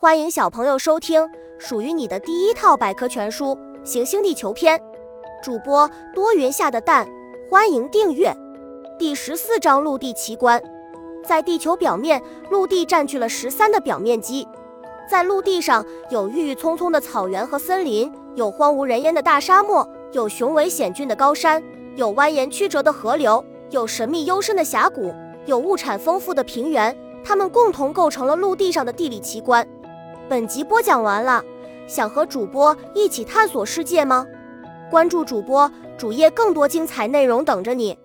欢迎小朋友收听属于你的第一套百科全书《行星地球篇》，主播多云下的蛋，欢迎订阅。第十四章陆地奇观，在地球表面，陆地占据了十三的表面积。在陆地上有郁郁葱葱的草原和森林，有荒无人烟的大沙漠，有雄伟险峻的高山，有蜿蜒曲折的河流，有神秘幽深的峡谷，有物产丰富的平原，它们共同构成了陆地上的地理奇观。本集播讲完了，想和主播一起探索世界吗？关注主播主页，更多精彩内容等着你。